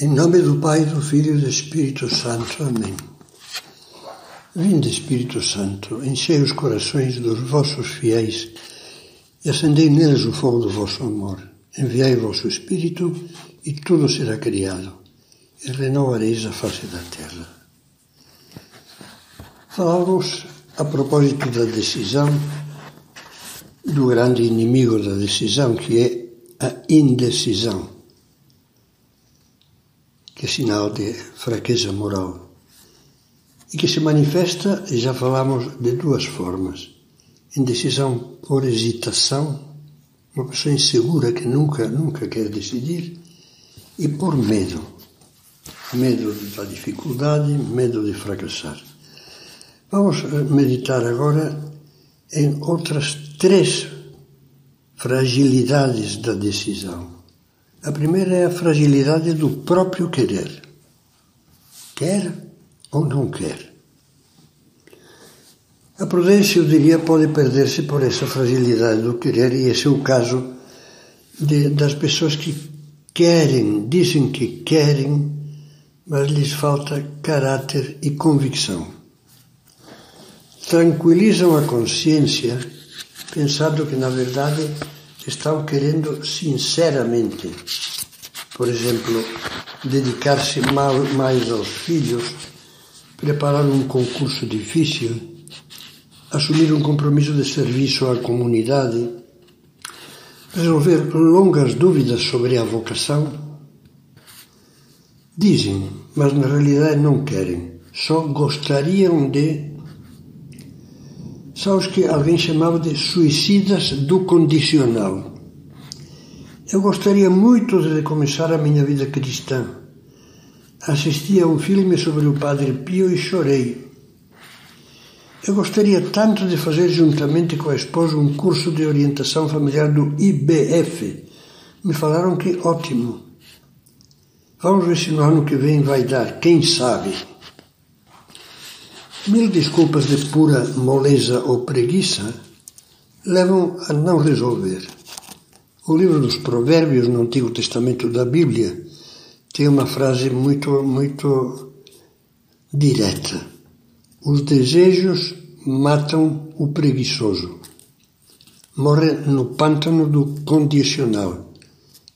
Em nome do Pai, do Filho e do Espírito Santo. Amém. Vinde, Espírito Santo, enchei os corações dos vossos fiéis e acendei neles o fogo do vosso amor. Enviai o vosso Espírito e tudo será criado e renovareis a face da terra. Falamos a propósito da decisão, do grande inimigo da decisão, que é a indecisão que é sinal de fraqueza moral e que se manifesta, já falamos, de duas formas. Indecisão por hesitação, uma pessoa insegura que nunca, nunca quer decidir, e por medo. Medo da dificuldade, medo de fracassar. Vamos meditar agora em outras três fragilidades da decisão. A primeira é a fragilidade do próprio querer. Quer ou não quer? A prudência, eu diria, pode perder-se por essa fragilidade do querer, e esse é o caso de, das pessoas que querem, dizem que querem, mas lhes falta caráter e convicção. Tranquilizam a consciência pensando que, na verdade, estão querendo sinceramente, por exemplo, dedicar-se mais aos filhos, preparar um concurso difícil, assumir um compromisso de serviço à comunidade, resolver longas dúvidas sobre a vocação. Dizem, mas na realidade não querem, só gostariam de são os que alguém chamava de suicidas do condicional. Eu gostaria muito de recomeçar a minha vida cristã. Assisti a um filme sobre o Padre Pio e chorei. Eu gostaria tanto de fazer juntamente com a esposa um curso de orientação familiar do IBF. Me falaram que ótimo. Vamos ver se no ano que vem vai dar, quem sabe. Mil desculpas de pura moleza ou preguiça levam a não resolver. O livro dos Provérbios no Antigo Testamento da Bíblia tem uma frase muito, muito direta. Os desejos matam o preguiçoso. Morre no pântano do condicional.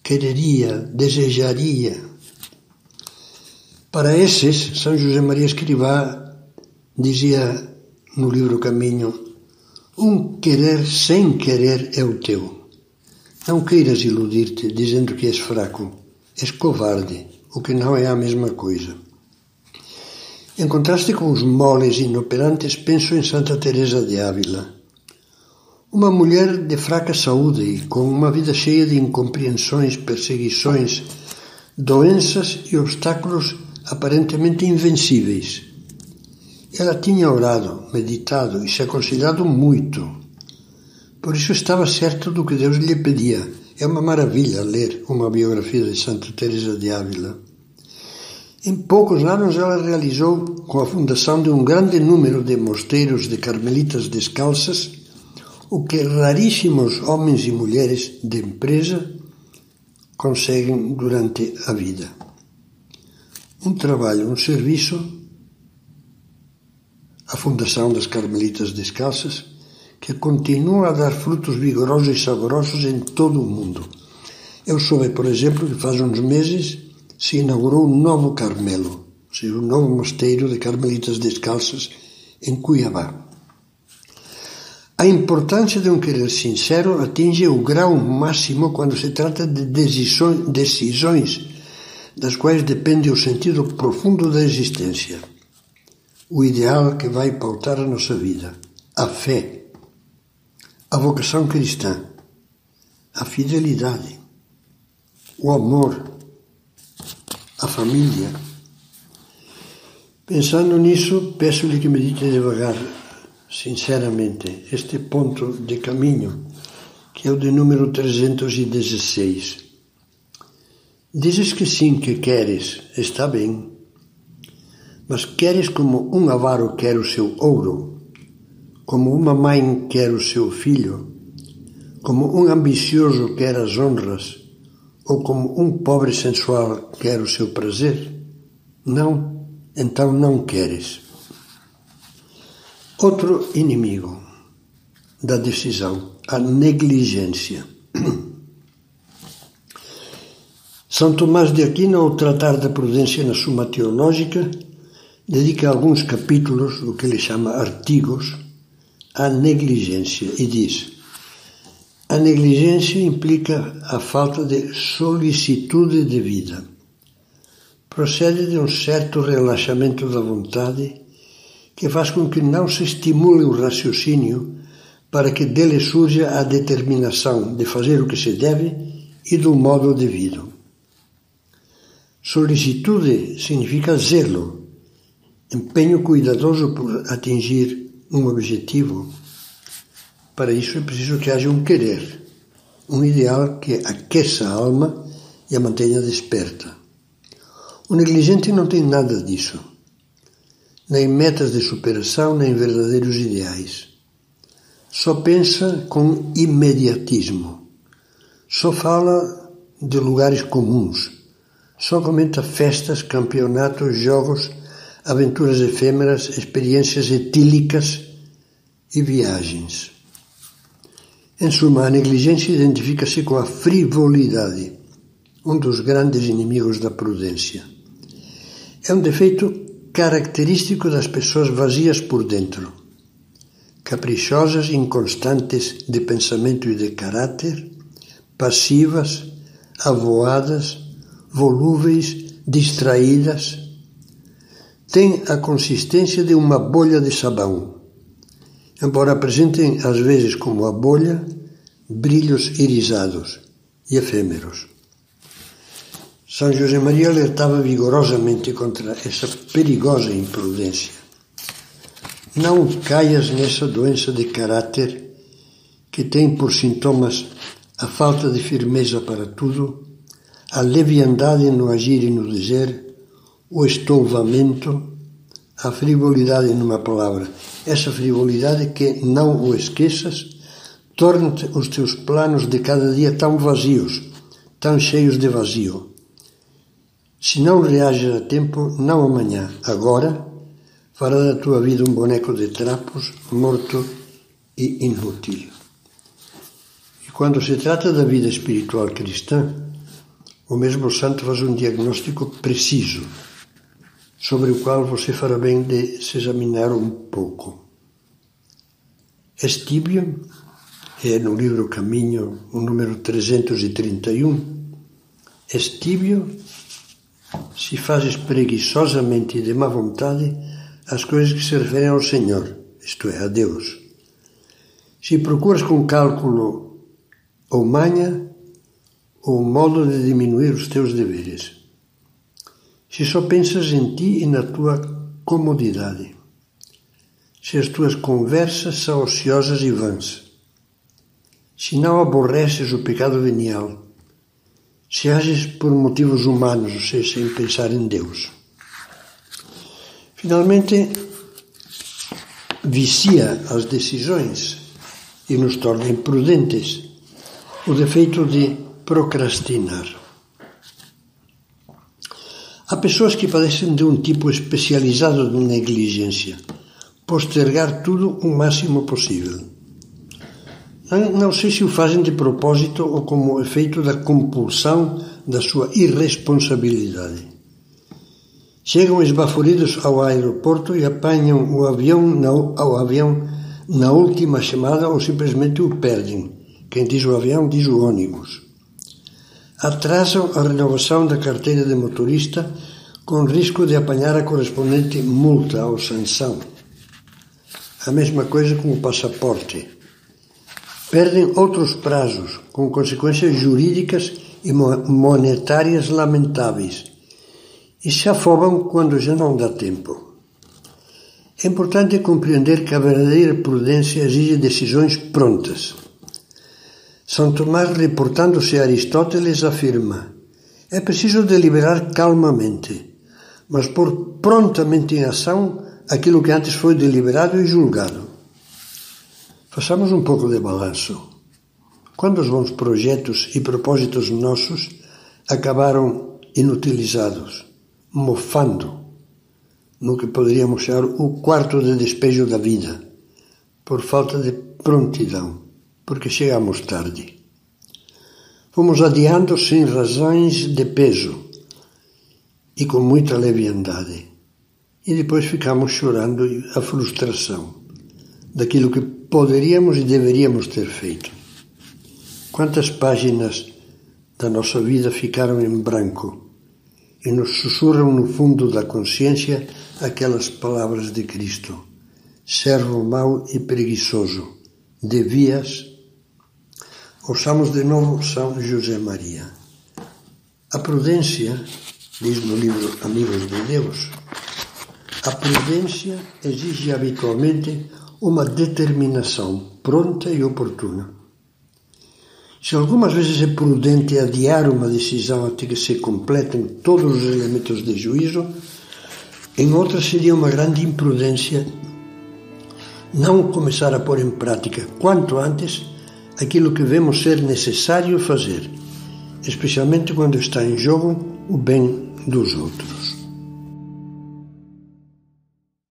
Quereria, desejaria. Para esses, São José Maria Escrivá Dizia no livro Caminho: Um querer sem querer é o teu. Não queiras iludir-te dizendo que és fraco. És covarde, o que não é a mesma coisa. Em contraste com os moles inoperantes, penso em Santa Teresa de Ávila. Uma mulher de fraca saúde e com uma vida cheia de incompreensões, perseguições, doenças e obstáculos aparentemente invencíveis ela tinha orado, meditado e se aconselhado muito. Por isso estava certo do que Deus lhe pedia. É uma maravilha ler uma biografia de Santa Teresa de Ávila. Em poucos anos ela realizou, com a fundação de um grande número de mosteiros de carmelitas descalças, o que raríssimos homens e mulheres de empresa conseguem durante a vida. Um trabalho, um serviço a Fundação das Carmelitas Descalças, que continua a dar frutos vigorosos e saborosos em todo o mundo. Eu soube, por exemplo, que faz uns meses se inaugurou um novo Carmelo, ou seja, um novo mosteiro de Carmelitas Descalças em Cuiabá. A importância de um querer sincero atinge o grau máximo quando se trata de decisões das quais depende o sentido profundo da existência o ideal que vai pautar a nossa vida, a fé, a vocação cristã, a fidelidade, o amor, a família. Pensando nisso, peço-lhe que medite devagar, sinceramente, este ponto de caminho, que é o de número 316. Dizes que sim, que queres, está bem mas queres como um avaro quer o seu ouro, como uma mãe quer o seu filho, como um ambicioso quer as honras, ou como um pobre sensual quer o seu prazer? Não, então não queres. Outro inimigo da decisão, a negligência. São Tomás de Aquino, ao tratar da prudência na Suma Teológica, dedica alguns capítulos, o que ele chama artigos, à negligência e diz: a negligência implica a falta de solicitude de vida. Procede de um certo relaxamento da vontade que faz com que não se estimule o raciocínio para que dele surja a determinação de fazer o que se deve e do modo devido. Solicitude significa zelo, empenho cuidadoso por atingir um objetivo para isso é preciso que haja um querer, um ideal que aqueça a alma e a mantenha desperta. O negligente não tem nada disso, nem metas de superação, nem verdadeiros ideais. Só pensa com imediatismo. Só fala de lugares comuns. Só comenta festas, campeonatos, jogos, aventuras efêmeras, experiências etílicas e viagens. Em suma, a negligência identifica-se com a frivolidade, um dos grandes inimigos da prudência. É um defeito característico das pessoas vazias por dentro, caprichosas, inconstantes de pensamento e de caráter, passivas, avoadas, volúveis, distraídas. Têm a consistência de uma bolha de sabão embora apresentem às vezes como a bolha brilhos irisados e efêmeros. São José Maria alertava vigorosamente contra essa perigosa imprudência. Não caias nessa doença de caráter que tem por sintomas a falta de firmeza para tudo, a leviandade no agir e no dizer, o estouvamento, a frivolidade numa palavra. Essa frivolidade que, não o esqueças, torna-te os teus planos de cada dia tão vazios, tão cheios de vazio. Se não reages a tempo, não amanhã, agora, fará da tua vida um boneco de trapos, morto e inútil. E quando se trata da vida espiritual cristã, o mesmo santo faz um diagnóstico preciso sobre o qual você fará bem de se examinar um pouco. Estíbio é no livro Caminho, o número 331. Estíbio se fazes preguiçosamente e de má vontade as coisas que se referem ao Senhor, isto é, a Deus. Se procuras com cálculo ou manha, ou modo de diminuir os teus deveres se só pensas em ti e na tua comodidade, se as tuas conversas são ociosas e vãs, se não aborreces o pecado venial, se ages por motivos humanos, ou seja, sem pensar em Deus. Finalmente, vicia as decisões e nos torna imprudentes o defeito de procrastinar. Há pessoas que padecem de um tipo especializado de negligência, postergar tudo o máximo possível. Não, sei se o fazem de propósito ou como efeito da compulsão da sua irresponsabilidade. Chegam esbaforidos ao aeroporto e apanham o avião na, ao avião na última chamada ou simplesmente o perdem. Quem diz o avião diz o ônibus atrasam a renovação da carteira de motorista com risco de apanhar a correspondente multa ou sanção. A mesma coisa com o passaporte. Perdem outros prazos, com consequências jurídicas e monetárias lamentáveis, e se afobam quando já não dá tempo. É importante compreender que a verdadeira prudência exige decisões prontas são Tomás, reportando-se a Aristóteles, afirma: é preciso deliberar calmamente, mas pôr prontamente em ação aquilo que antes foi deliberado e julgado. Façamos um pouco de balanço. Quando os bons projetos e propósitos nossos acabaram inutilizados, mofando no que poderíamos chamar o quarto de despejo da vida, por falta de prontidão, porque chegamos tarde. Fomos adiando sem razões de peso e com muita leviandade. E depois ficamos chorando a frustração daquilo que poderíamos e deveríamos ter feito. Quantas páginas da nossa vida ficaram em branco e nos sussurram no fundo da consciência aquelas palavras de Cristo: servo mau e preguiçoso, devias. Ouçamos de novo São José Maria. A prudência, diz no livro Amigos de Deus, a prudência exige habitualmente uma determinação pronta e oportuna. Se algumas vezes é prudente adiar uma decisão até que se completem todos os elementos de juízo, em outras seria uma grande imprudência não começar a pôr em prática quanto antes aquilo que vemos ser necessário fazer, especialmente quando está em jogo o bem dos outros.